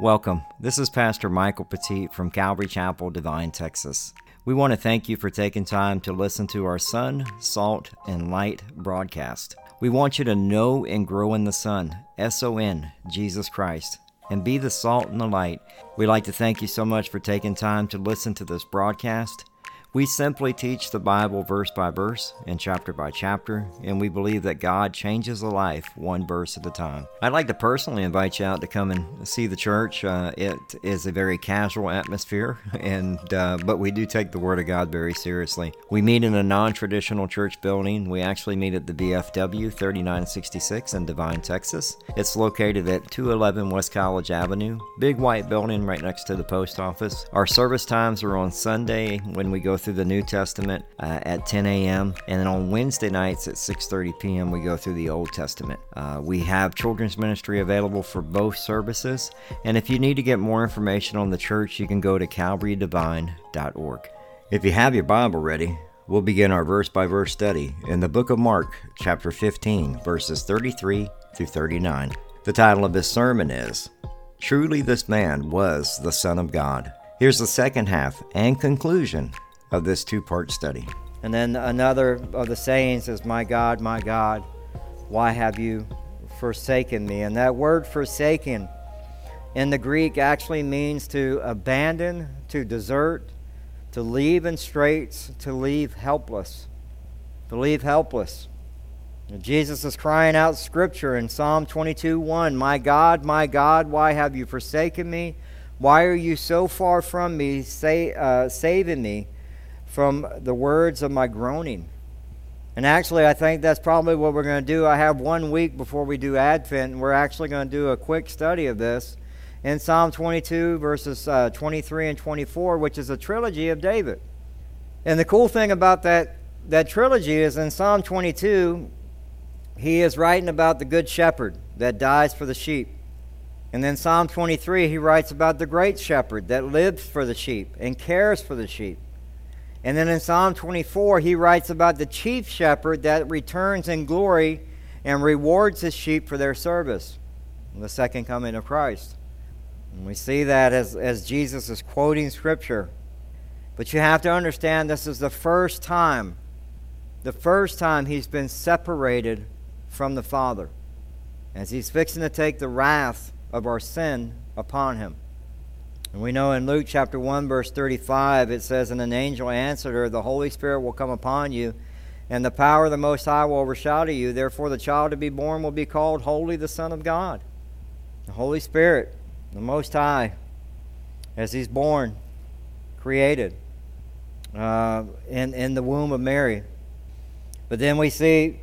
Welcome. This is Pastor Michael Petit from Calvary Chapel, Devine, Texas. We want to thank you for taking time to listen to our Son, Salt, and Light broadcast. We want you to know and grow in the Son, S O N, Jesus Christ, and be the salt and the light. We'd like to thank you so much for taking time to listen to this broadcast. We simply teach the Bible verse by verse and chapter by chapter, and we believe that God changes a life one verse at a time. I'd like to personally invite you out to come and see the church. Uh, it is a very casual atmosphere, and uh, but we do take the Word of God very seriously. We meet in a non-traditional church building. We actually meet at the VFW 3966 in Devine, Texas. It's located at 211 West College Avenue, big white building right next to the post office. Our service times are on Sunday when we go through the New Testament uh, at 10 a.m. and then on Wednesday nights at 6:30 p.m. we go through the Old Testament. Uh, we have children's ministry available for both services, and if you need to get more information on the church, you can go to calvarydevine.org. If you have your Bible ready, we'll begin our verse by verse study in the book of Mark, chapter 15, verses 33 through 39. The title of this sermon is Truly This Man Was the Son of God. Here's the second half and conclusion of this two part study. And then another of the sayings is, My God, my God, why have you forsaken me? And that word forsaken in the Greek actually means to abandon, to desert, to leave in straits, to leave helpless. To leave helpless. Jesus is crying out scripture in Psalm 22 1 My God, my God, why have you forsaken me? Why are you so far from me, say, uh, saving me? From the words of my groaning. And actually, I think that's probably what we're going to do. I have one week before we do Advent, and we're actually going to do a quick study of this in Psalm 22, verses uh, 23 and 24, which is a trilogy of David. And the cool thing about that, that trilogy is in Psalm 22, he is writing about the good shepherd that dies for the sheep. And then Psalm 23, he writes about the great shepherd that lives for the sheep and cares for the sheep. And then in Psalm 24, he writes about the chief shepherd that returns in glory and rewards his sheep for their service. The second coming of Christ. And we see that as, as Jesus is quoting Scripture. But you have to understand this is the first time, the first time he's been separated from the Father. As he's fixing to take the wrath of our sin upon him. And we know in Luke chapter 1, verse 35, it says, And an angel answered her, The Holy Spirit will come upon you, and the power of the Most High will overshadow you. Therefore, the child to be born will be called Holy, the Son of God. The Holy Spirit, the Most High, as He's born, created uh, in, in the womb of Mary. But then we see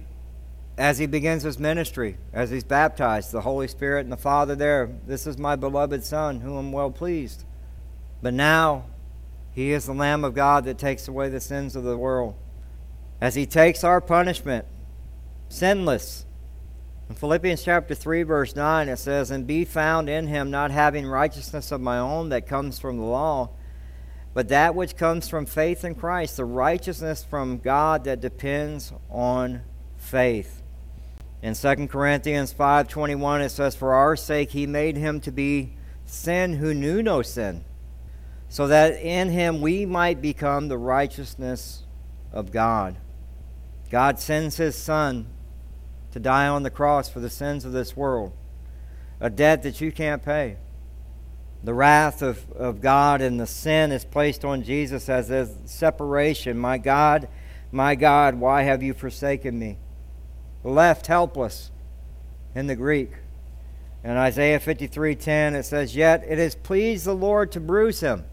as he begins his ministry, as he's baptized, the Holy Spirit and the Father there, this is my beloved Son, whom I'm well pleased. But now, he is the Lamb of God that takes away the sins of the world. As he takes our punishment, sinless. In Philippians chapter 3, verse 9, it says, And be found in him, not having righteousness of my own that comes from the law, but that which comes from faith in Christ, the righteousness from God that depends on faith. In 2 Corinthians 5:21 it says for our sake he made him to be sin who knew no sin so that in him we might become the righteousness of God. God sends his son to die on the cross for the sins of this world, a debt that you can't pay. The wrath of, of God and the sin is placed on Jesus as a separation. My God, my God, why have you forsaken me? Left helpless in the Greek. In Isaiah 53:10 it says, "Yet it has pleased the Lord to bruise him.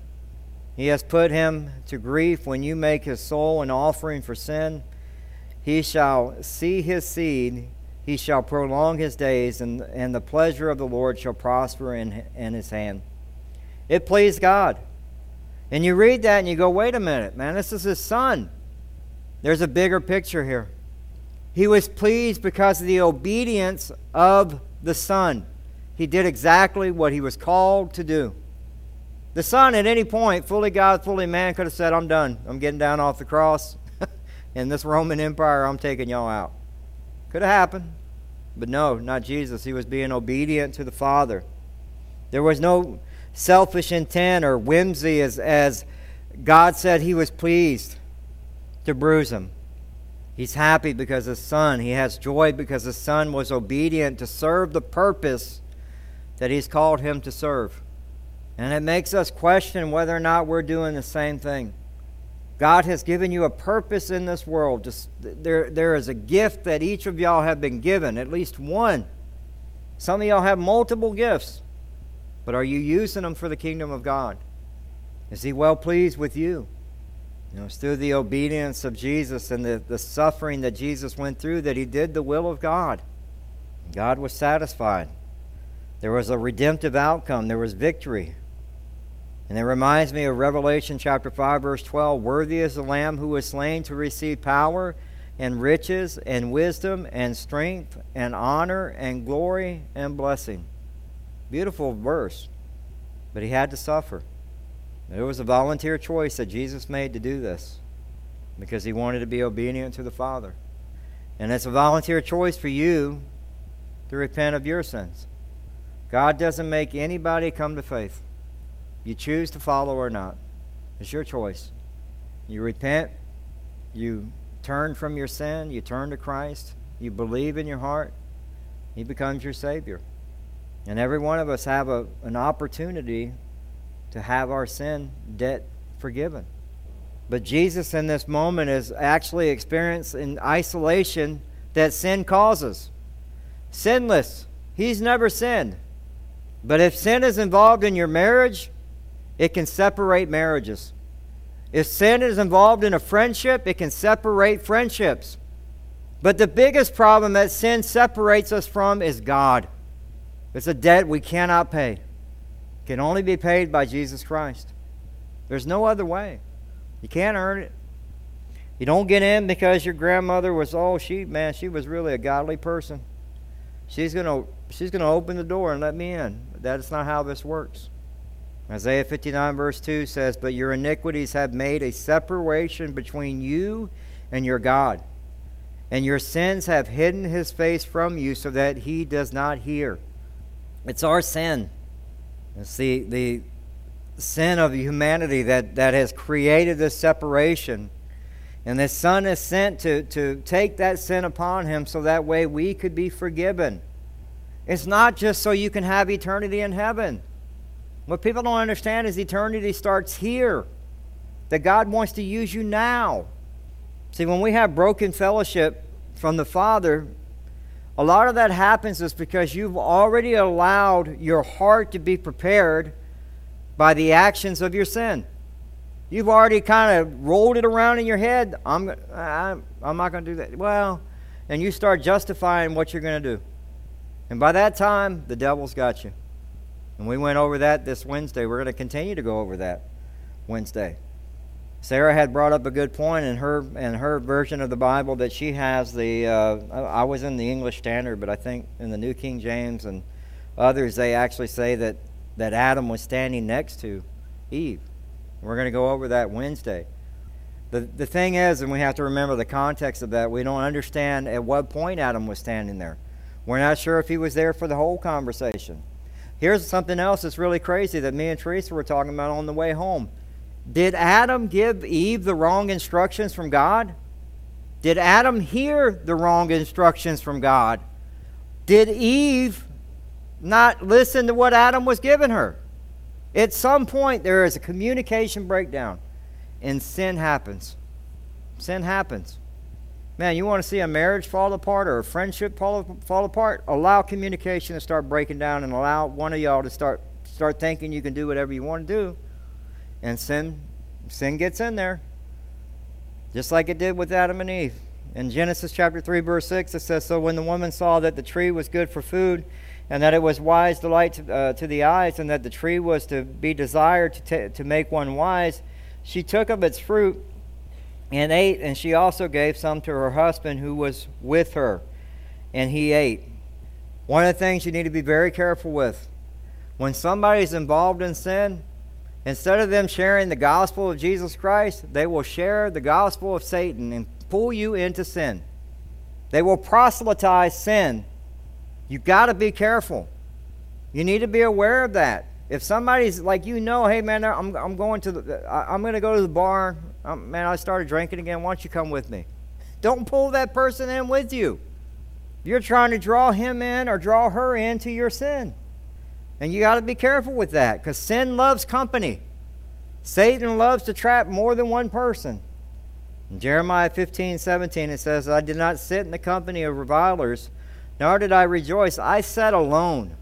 He has put him to grief when you make his soul an offering for sin. He shall see his seed, he shall prolong his days, and, and the pleasure of the Lord shall prosper in, in his hand." It pleased God. And you read that and you go, wait a minute, man, this is his son. There's a bigger picture here. He was pleased because of the obedience of the Son. He did exactly what he was called to do. The Son, at any point, fully God, fully man, could have said, I'm done. I'm getting down off the cross. In this Roman Empire, I'm taking y'all out. Could have happened. But no, not Jesus. He was being obedient to the Father. There was no selfish intent or whimsy as, as God said he was pleased to bruise him. He's happy because his son, he has joy because his son was obedient to serve the purpose that he's called him to serve. And it makes us question whether or not we're doing the same thing. God has given you a purpose in this world. Just, there, there is a gift that each of y'all have been given, at least one. Some of y'all have multiple gifts, but are you using them for the kingdom of God? Is He well pleased with you? You know, it's through the obedience of Jesus and the, the suffering that Jesus went through that He did the will of God. God was satisfied. There was a redemptive outcome, there was victory. And it reminds me of Revelation chapter 5, verse 12. Worthy is the Lamb who was slain to receive power and riches and wisdom and strength and honor and glory and blessing. Beautiful verse. But he had to suffer. It was a volunteer choice that Jesus made to do this because he wanted to be obedient to the Father. And it's a volunteer choice for you to repent of your sins. God doesn't make anybody come to faith. You choose to follow or not. It's your choice. You repent, you turn from your sin, you turn to Christ, you believe in your heart, He becomes your Savior. And every one of us have a, an opportunity to have our sin debt forgiven. But Jesus in this moment is actually experiencing isolation that sin causes. Sinless. He's never sinned. But if sin is involved in your marriage, it can separate marriages. If sin is involved in a friendship, it can separate friendships. But the biggest problem that sin separates us from is God. It's a debt we cannot pay. Can only be paid by Jesus Christ. There's no other way. You can't earn it. You don't get in because your grandmother was, oh, she, man, she was really a godly person. She's going to she's to open the door and let me in. That's not how this works. Isaiah 59, verse 2 says, But your iniquities have made a separation between you and your God, and your sins have hidden his face from you so that he does not hear. It's our sin. It's the, the sin of humanity that, that has created this separation. And the Son is sent to, to take that sin upon him so that way we could be forgiven. It's not just so you can have eternity in heaven. What people don't understand is eternity starts here. That God wants to use you now. See, when we have broken fellowship from the Father, a lot of that happens is because you've already allowed your heart to be prepared by the actions of your sin. You've already kind of rolled it around in your head. I'm, I'm, I'm not going to do that. Well, and you start justifying what you're going to do. And by that time, the devil's got you. And we went over that this Wednesday. We're going to continue to go over that Wednesday. Sarah had brought up a good point in her in her version of the Bible that she has the. Uh, I was in the English Standard, but I think in the New King James and others they actually say that that Adam was standing next to Eve. We're going to go over that Wednesday. The the thing is, and we have to remember the context of that. We don't understand at what point Adam was standing there. We're not sure if he was there for the whole conversation. Here's something else that's really crazy that me and Teresa were talking about on the way home. Did Adam give Eve the wrong instructions from God? Did Adam hear the wrong instructions from God? Did Eve not listen to what Adam was giving her? At some point, there is a communication breakdown, and sin happens. Sin happens. Man, you want to see a marriage fall apart or a friendship fall, fall apart? Allow communication to start breaking down and allow one of y'all to start start thinking you can do whatever you want to do. And sin sin gets in there. Just like it did with Adam and Eve. In Genesis chapter 3 verse 6 it says so when the woman saw that the tree was good for food and that it was wise delight to, uh, to the eyes and that the tree was to be desired to, t- to make one wise, she took of its fruit and ate, and she also gave some to her husband who was with her, and he ate. One of the things you need to be very careful with when somebody's involved in sin, instead of them sharing the gospel of Jesus Christ, they will share the gospel of Satan and pull you into sin. They will proselytize sin. You've got to be careful. You need to be aware of that. If somebody's like, you know, hey man, I'm, I'm going to the, I, am going to go to the bar. Um, man, I started drinking again. Why don't you come with me? Don't pull that person in with you. You're trying to draw him in or draw her into your sin. And you got to be careful with that because sin loves company. Satan loves to trap more than one person. In Jeremiah 15, 17, it says, I did not sit in the company of revilers, nor did I rejoice. I sat alone,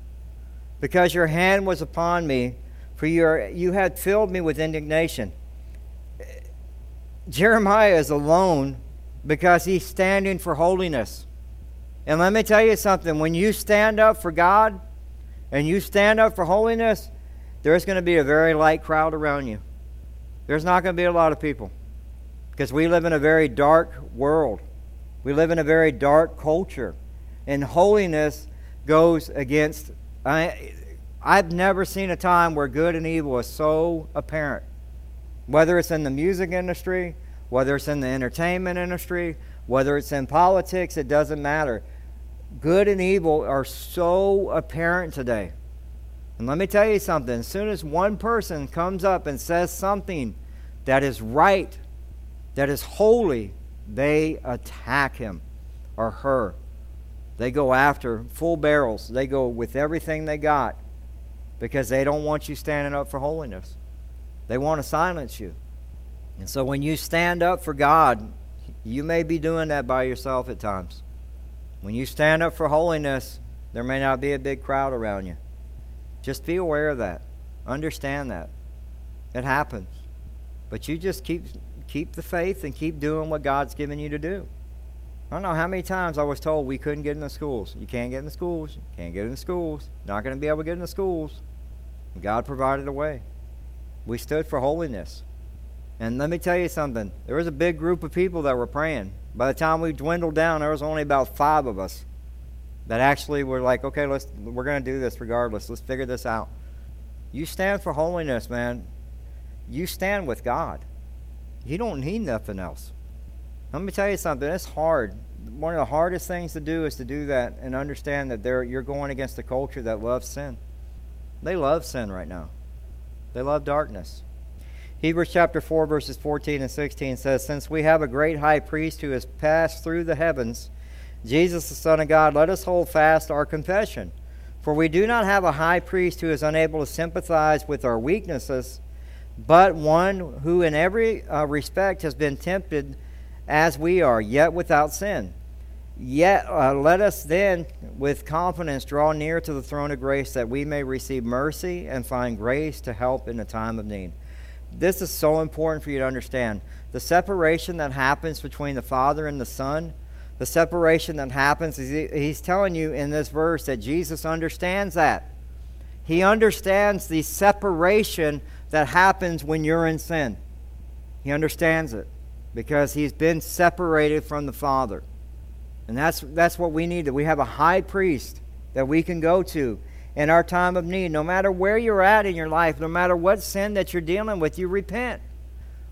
because your hand was upon me, for your, you had filled me with indignation. Jeremiah is alone because he's standing for holiness. And let me tell you something when you stand up for God and you stand up for holiness, there's going to be a very light crowd around you. There's not going to be a lot of people because we live in a very dark world. We live in a very dark culture. And holiness goes against. I, I've never seen a time where good and evil is so apparent. Whether it's in the music industry, whether it's in the entertainment industry, whether it's in politics, it doesn't matter. Good and evil are so apparent today. And let me tell you something as soon as one person comes up and says something that is right, that is holy, they attack him or her. They go after full barrels. They go with everything they got because they don't want you standing up for holiness. They want to silence you. And so when you stand up for God, you may be doing that by yourself at times. When you stand up for holiness, there may not be a big crowd around you. Just be aware of that. Understand that. It happens. But you just keep keep the faith and keep doing what God's given you to do. I don't know how many times I was told we couldn't get in the schools. You can't get in the schools. You can't get in the schools. Not going to be able to get in the schools. God provided a way. We stood for holiness. And let me tell you something. There was a big group of people that were praying. By the time we dwindled down, there was only about five of us that actually were like, okay, let's we're going to do this regardless. Let's figure this out. You stand for holiness, man. You stand with God. You don't need nothing else. Let me tell you something. It's hard. One of the hardest things to do is to do that and understand that you're going against a culture that loves sin. They love sin right now. They love darkness. Hebrews chapter 4, verses 14 and 16 says, Since we have a great high priest who has passed through the heavens, Jesus, the Son of God, let us hold fast our confession. For we do not have a high priest who is unable to sympathize with our weaknesses, but one who in every uh, respect has been tempted as we are, yet without sin. Yet uh, let us then with confidence draw near to the throne of grace that we may receive mercy and find grace to help in the time of need this is so important for you to understand. The separation that happens between the Father and the Son, the separation that happens, he's telling you in this verse that Jesus understands that. He understands the separation that happens when you're in sin. He understands it because he's been separated from the Father. And that's, that's what we need. We have a high priest that we can go to in our time of need. No matter where you're at in your life, no matter what sin that you're dealing with, you repent.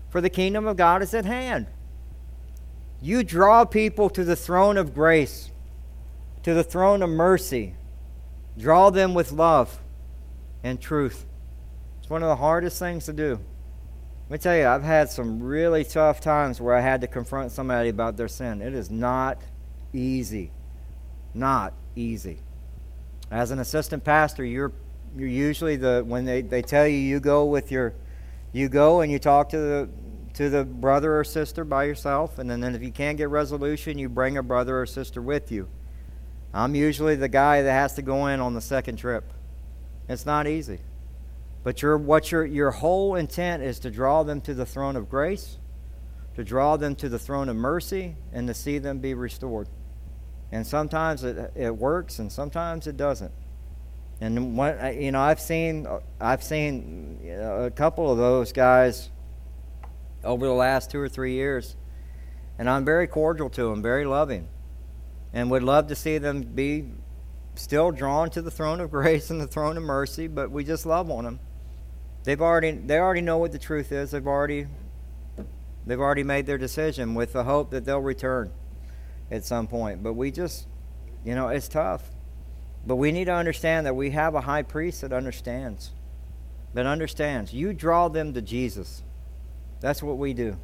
For the kingdom of God is at hand. You draw people to the throne of grace, to the throne of mercy. Draw them with love and truth. It's one of the hardest things to do. Let me tell you, I've had some really tough times where I had to confront somebody about their sin. It is not easy. Not easy. As an assistant pastor, you're you're usually the when they, they tell you you go with your you go and you talk to the to the brother or sister by yourself and then, then if you can't get resolution you bring a brother or sister with you. I'm usually the guy that has to go in on the second trip. It's not easy. But your what your your whole intent is to draw them to the throne of grace to draw them to the throne of mercy and to see them be restored and sometimes it, it works and sometimes it doesn't. And what you know i've seen i've seen uh, a couple of those guys over the last two or three years. And i'm very cordial to them very loving. And would love to see them be still drawn to the throne of grace and the throne of mercy but we just love on them they've already they already know what the truth is. They've already they've already made their decision with the hope that they'll return at some point. But we just, you know, it's tough. But we need to understand that we have a high priest that understands. That understands. You draw them to Jesus. That's what we do.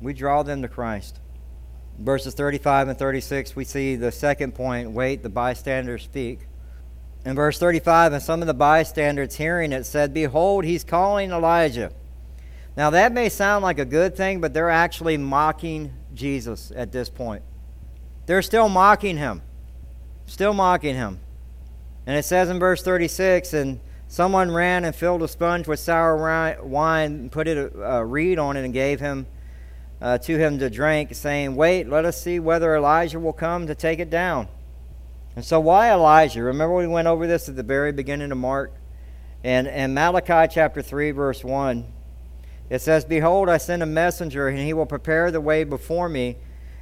We draw them to Christ. Verses 35 and 36, we see the second point wait, the bystanders speak. In verse 35, and some of the bystanders hearing it said, Behold, he's calling Elijah. Now, that may sound like a good thing, but they're actually mocking Jesus at this point. They're still mocking him. Still mocking him. And it says in verse 36 And someone ran and filled a sponge with sour wine, and put it a, a reed on it, and gave him uh, to him to drink, saying, Wait, let us see whether Elijah will come to take it down. And so, why Elijah? Remember, we went over this at the very beginning of Mark. And in Malachi chapter 3, verse 1, it says, Behold, I send a messenger, and he will prepare the way before me.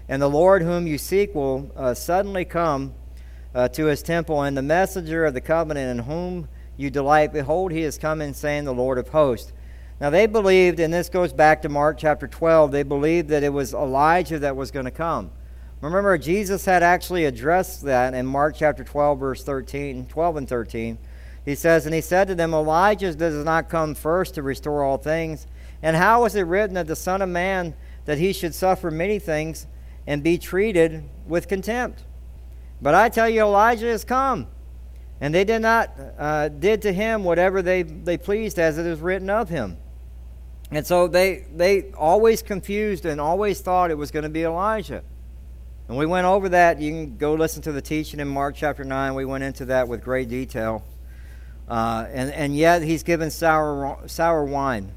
And the Lord whom you seek will uh, suddenly come uh, to his temple. And the messenger of the covenant in whom you delight, behold, he is coming, saying, The Lord of hosts. Now they believed, and this goes back to Mark chapter 12, they believed that it was Elijah that was going to come. Remember, Jesus had actually addressed that in Mark chapter 12, verse 13, 12 and 13. He says, And he said to them, Elijah does not come first to restore all things. And how is it written that the Son of Man, that he should suffer many things and be treated with contempt? But I tell you, Elijah has come. And they did not uh, did to him whatever they, they pleased as it is written of him. And so they, they always confused and always thought it was going to be Elijah. And we went over that. You can go listen to the teaching in Mark chapter 9. We went into that with great detail. Uh, and, and yet he's given sour, sour wine.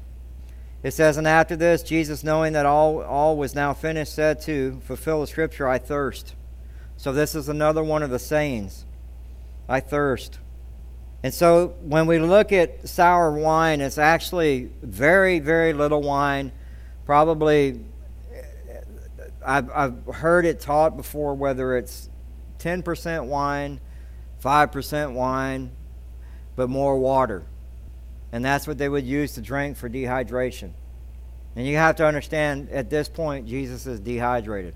It says, And after this, Jesus, knowing that all, all was now finished, said to fulfill the scripture, I thirst. So this is another one of the sayings I thirst. And so when we look at sour wine, it's actually very, very little wine. Probably, eh, I've, I've heard it taught before whether it's 10% wine, 5% wine, but more water. And that's what they would use to drink for dehydration. And you have to understand at this point, Jesus is dehydrated.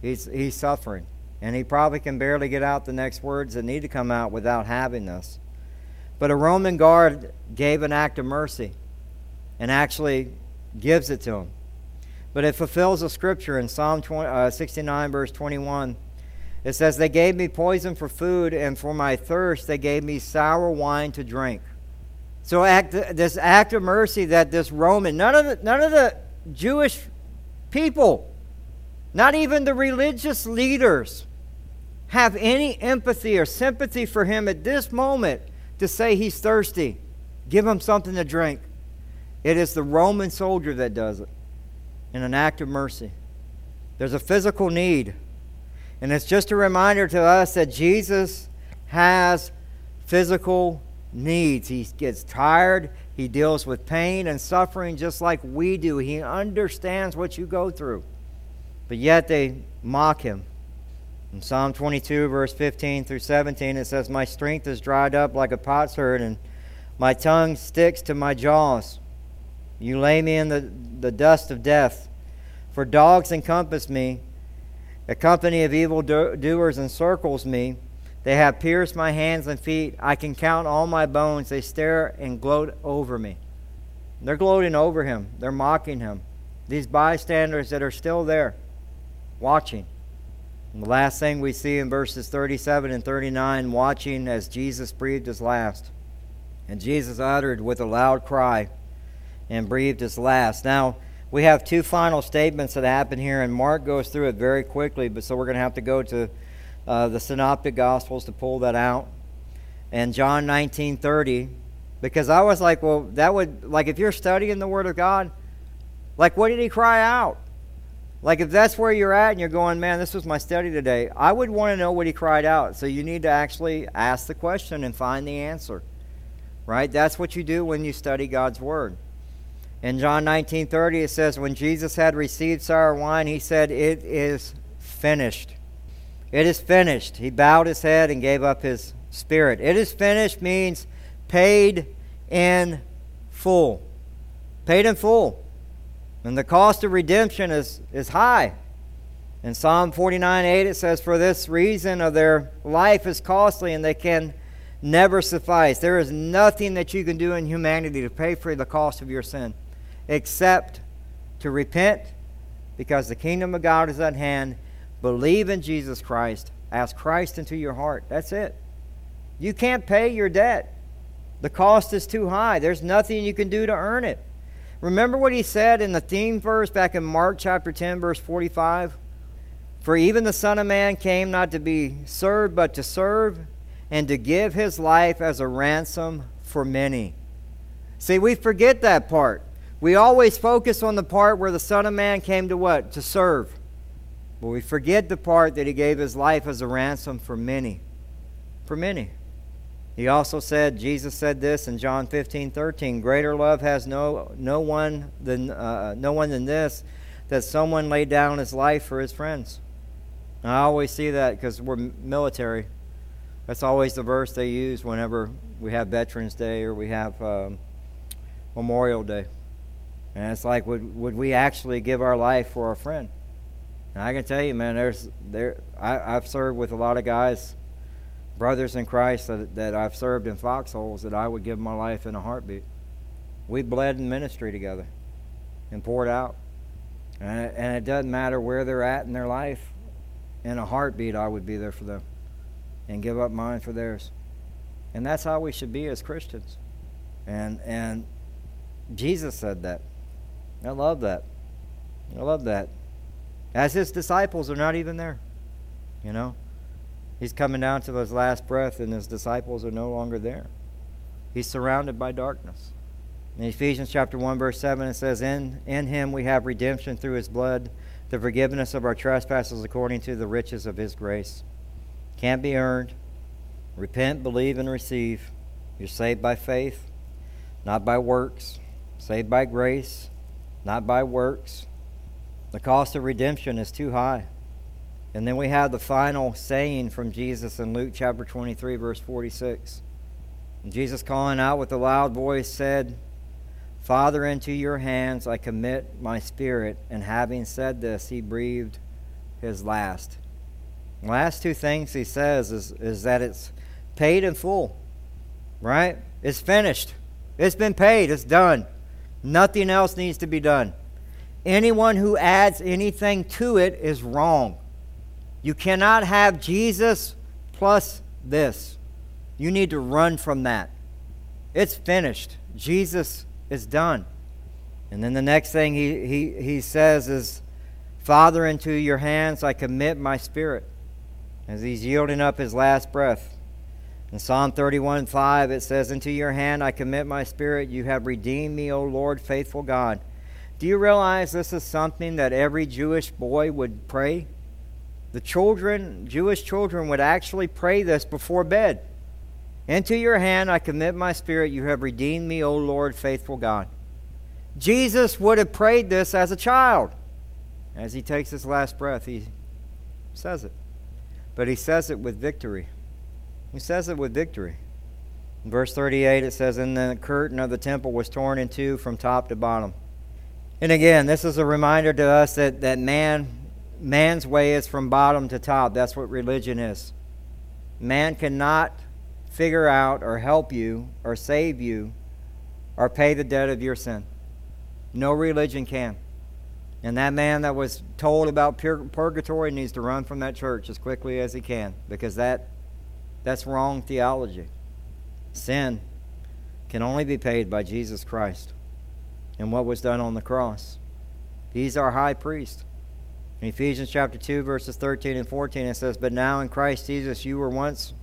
He's, he's suffering. And he probably can barely get out the next words that need to come out without having this. But a Roman guard gave an act of mercy and actually gives it to him. But it fulfills the scripture in Psalm 20, uh, 69, verse 21. It says, They gave me poison for food, and for my thirst they gave me sour wine to drink. So act, this act of mercy that this Roman, none of the, none of the Jewish people, not even the religious leaders, have any empathy or sympathy for him at this moment to say he's thirsty. Give him something to drink. It is the Roman soldier that does it in an act of mercy. There's a physical need. And it's just a reminder to us that Jesus has physical needs. He gets tired, he deals with pain and suffering just like we do. He understands what you go through. But yet they mock him. In Psalm 22, verse 15 through 17, it says, My strength is dried up like a potsherd, and my tongue sticks to my jaws. You lay me in the, the dust of death. For dogs encompass me, a company of evil doers encircles me. They have pierced my hands and feet. I can count all my bones. They stare and gloat over me. They're gloating over him, they're mocking him. These bystanders that are still there, watching. And the last thing we see in verses 37 and 39 watching as Jesus breathed his last. And Jesus uttered with a loud cry and breathed his last. Now, we have two final statements that happen here, and Mark goes through it very quickly, but so we're going to have to go to uh, the Synoptic Gospels to pull that out. And John 19 30, because I was like, well, that would, like, if you're studying the Word of God, like, what did he cry out? Like, if that's where you're at and you're going, man, this was my study today, I would want to know what he cried out. So you need to actually ask the question and find the answer. Right? That's what you do when you study God's Word. In John 19:30 it says when Jesus had received sour wine he said it is finished. It is finished. He bowed his head and gave up his spirit. It is finished means paid in full. Paid in full. And the cost of redemption is, is high. In Psalm 49 8, it says, For this reason of their life is costly, and they can never suffice. There is nothing that you can do in humanity to pay for the cost of your sin except to repent because the kingdom of God is at hand. Believe in Jesus Christ. Ask Christ into your heart. That's it. You can't pay your debt. The cost is too high. There's nothing you can do to earn it. Remember what he said in the theme verse back in Mark chapter 10, verse 45? For even the Son of Man came not to be served, but to serve and to give his life as a ransom for many. See, we forget that part. We always focus on the part where the Son of Man came to what? To serve. But we forget the part that he gave his life as a ransom for many. For many. He also said, Jesus said this in John 15, 13, greater love has no, no, one than, uh, no one than this, that someone laid down his life for his friends. And I always see that because we're military. That's always the verse they use whenever we have Veterans Day or we have um, Memorial Day. And it's like, would, would we actually give our life for our friend? And I can tell you, man, there's there. I, I've served with a lot of guys, brothers in Christ that, that I've served in foxholes that I would give my life in a heartbeat. We bled in ministry together and poured out. And and it doesn't matter where they're at in their life. In a heartbeat, I would be there for them and give up mine for theirs. And that's how we should be as Christians. And and Jesus said that. I love that. I love that. As his disciples are not even there. You know? He's coming down to his last breath and his disciples are no longer there. He's surrounded by darkness. In Ephesians chapter 1 verse 7 it says in in him we have redemption through his blood the forgiveness of our trespasses according to the riches of his grace. Can't be earned. Repent, believe, and receive. You're saved by faith, not by works. Saved by grace, not by works. The cost of redemption is too high. And then we have the final saying from Jesus in Luke chapter 23, verse 46. And Jesus, calling out with a loud voice, said, Father, into your hands I commit my spirit. And having said this, he breathed his last. Last two things he says is, is that it's paid in full, right? It's finished. It's been paid. It's done. Nothing else needs to be done. Anyone who adds anything to it is wrong. You cannot have Jesus plus this. You need to run from that. It's finished. Jesus is done. And then the next thing he, he, he says is, Father, into your hands I commit my spirit as he's yielding up his last breath. In Psalm 31 5, it says, Into your hand I commit my spirit. You have redeemed me, O Lord, faithful God. Do you realize this is something that every Jewish boy would pray? The children, Jewish children, would actually pray this before bed. Into your hand I commit my spirit. You have redeemed me, O Lord, faithful God. Jesus would have prayed this as a child. As he takes his last breath, he says it. But he says it with victory. He says it with victory. In verse 38, it says, And the curtain of the temple was torn in two from top to bottom. And again, this is a reminder to us that, that man, man's way is from bottom to top. That's what religion is. Man cannot figure out or help you or save you or pay the debt of your sin. No religion can. And that man that was told about purgatory needs to run from that church as quickly as he can because that that's wrong theology. Sin can only be paid by Jesus Christ and what was done on the cross. He's our high priest. In Ephesians chapter 2 verses 13 and 14 it says, "But now in Christ Jesus you were once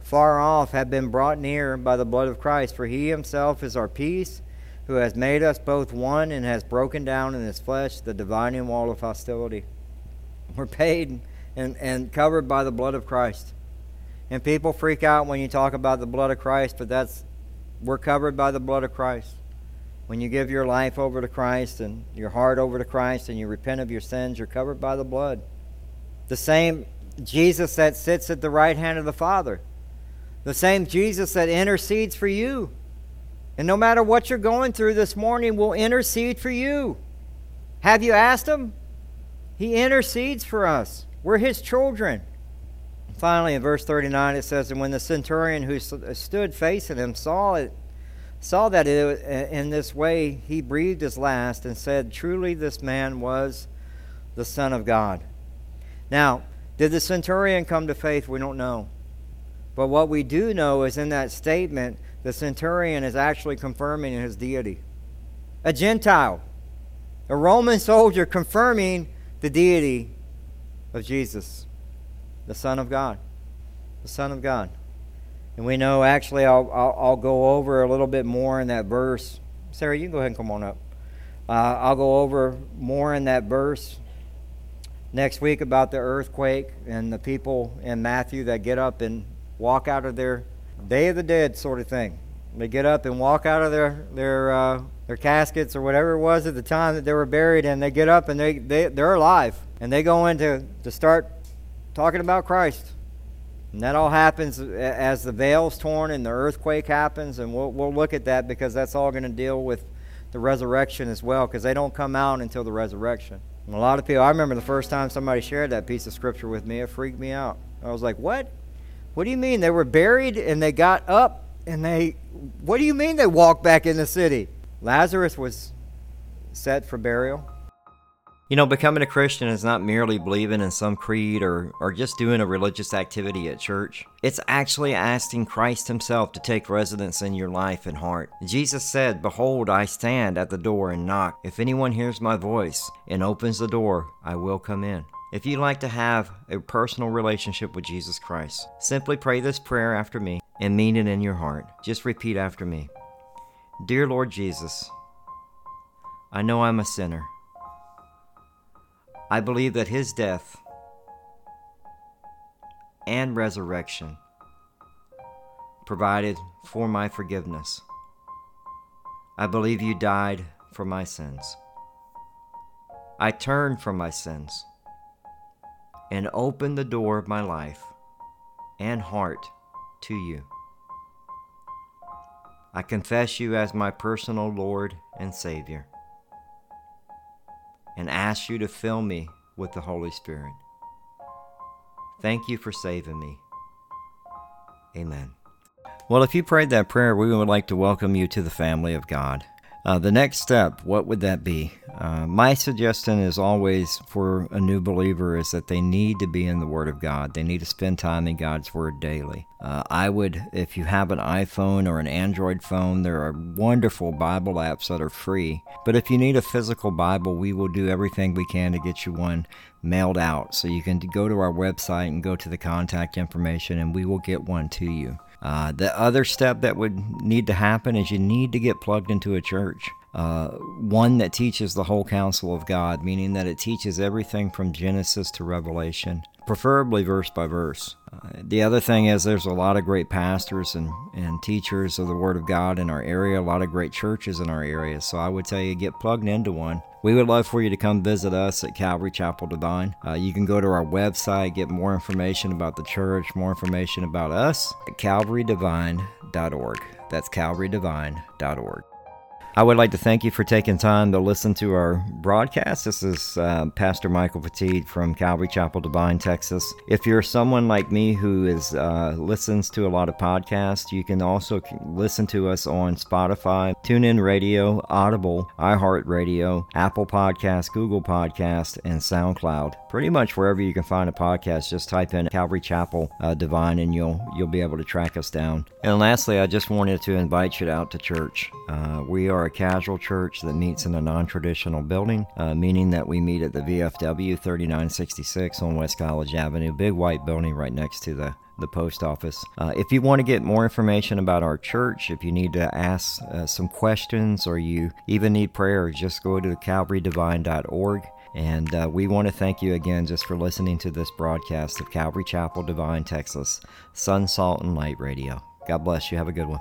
far off have been brought near by the blood of Christ, for he himself is our peace." who has made us both one and has broken down in his flesh the dividing wall of hostility. We're paid and, and covered by the blood of Christ. And people freak out when you talk about the blood of Christ, but that's we're covered by the blood of Christ. When you give your life over to Christ and your heart over to Christ and you repent of your sins, you're covered by the blood. The same Jesus that sits at the right hand of the Father. The same Jesus that intercedes for you and no matter what you're going through this morning, will intercede for you. Have you asked Him? He intercedes for us. We're His children. Finally, in verse 39, it says, And when the centurion who stood facing him saw it, saw that it, uh, in this way he breathed his last and said, Truly this man was the Son of God. Now, did the centurion come to faith? We don't know. But what we do know is in that statement, the centurion is actually confirming his deity. A Gentile, a Roman soldier confirming the deity of Jesus, the Son of God. The Son of God. And we know, actually, I'll, I'll, I'll, go over a little bit more in that verse. Sarah, you can go ahead and come on up. Uh, I'll go over more in that verse next week about the earthquake and the people in Matthew that get up and walk out of their Day of the Dead sort of thing. They get up and walk out of their their uh, their caskets or whatever it was at the time that they were buried, and they get up and they, they they're alive, and they go into to start talking about Christ. And that all happens as the veil's torn and the earthquake happens, and we'll, we'll look at that because that's all going to deal with the resurrection as well, because they don't come out until the resurrection. And a lot of people, I remember the first time somebody shared that piece of scripture with me, it freaked me out. I was like, what? What do you mean? They were buried and they got up and they, what do you mean they walked back in the city? Lazarus was set for burial. You know, becoming a Christian is not merely believing in some creed or, or just doing a religious activity at church. It's actually asking Christ Himself to take residence in your life and heart. Jesus said, Behold, I stand at the door and knock. If anyone hears my voice and opens the door, I will come in. If you'd like to have a personal relationship with Jesus Christ, simply pray this prayer after me and mean it in your heart. Just repeat after me Dear Lord Jesus, I know I'm a sinner. I believe that his death and resurrection provided for my forgiveness. I believe you died for my sins. I turn from my sins and open the door of my life and heart to you. I confess you as my personal Lord and Savior and ask you to fill me with the Holy Spirit. Thank you for saving me. Amen. Well, if you prayed that prayer, we would like to welcome you to the family of God. Uh, the next step, what would that be? Uh, my suggestion is always for a new believer is that they need to be in the Word of God. They need to spend time in God's Word daily. Uh, I would, if you have an iPhone or an Android phone, there are wonderful Bible apps that are free. But if you need a physical Bible, we will do everything we can to get you one mailed out. So you can go to our website and go to the contact information, and we will get one to you. Uh, the other step that would need to happen is you need to get plugged into a church. Uh, one that teaches the whole counsel of God, meaning that it teaches everything from Genesis to Revelation, preferably verse by verse. Uh, the other thing is, there's a lot of great pastors and, and teachers of the Word of God in our area, a lot of great churches in our area. So I would tell you, get plugged into one. We would love for you to come visit us at Calvary Chapel Devine. Uh, you can go to our website, get more information about the church, more information about us at calvarydevine.org. That's calvarydevine.org. I would like to thank you for taking time to listen to our broadcast. This is uh, Pastor Michael Petit from Calvary Chapel, Devine, Texas. If you're someone like me who is uh, listens to a lot of podcasts, you can also listen to us on Spotify, TuneIn Radio, Audible, iHeartRadio, Apple Podcast, Google Podcast, and SoundCloud. Pretty much wherever you can find a podcast, just type in Calvary Chapel uh, Devine, and you'll you'll be able to track us down. And lastly, I just wanted to invite you out to church. Uh, we are a casual church that meets in a non traditional building, uh, meaning that we meet at the VFW 3966 on West College Avenue, big white building right next to the the post office. Uh, if you want to get more information about our church, if you need to ask uh, some questions or you even need prayer, just go to calvarydevine.org. And uh, we want to thank you again just for listening to this broadcast of Calvary Chapel, Devine, Texas, Son, Salt, and Light Radio. God bless you. Have a good one.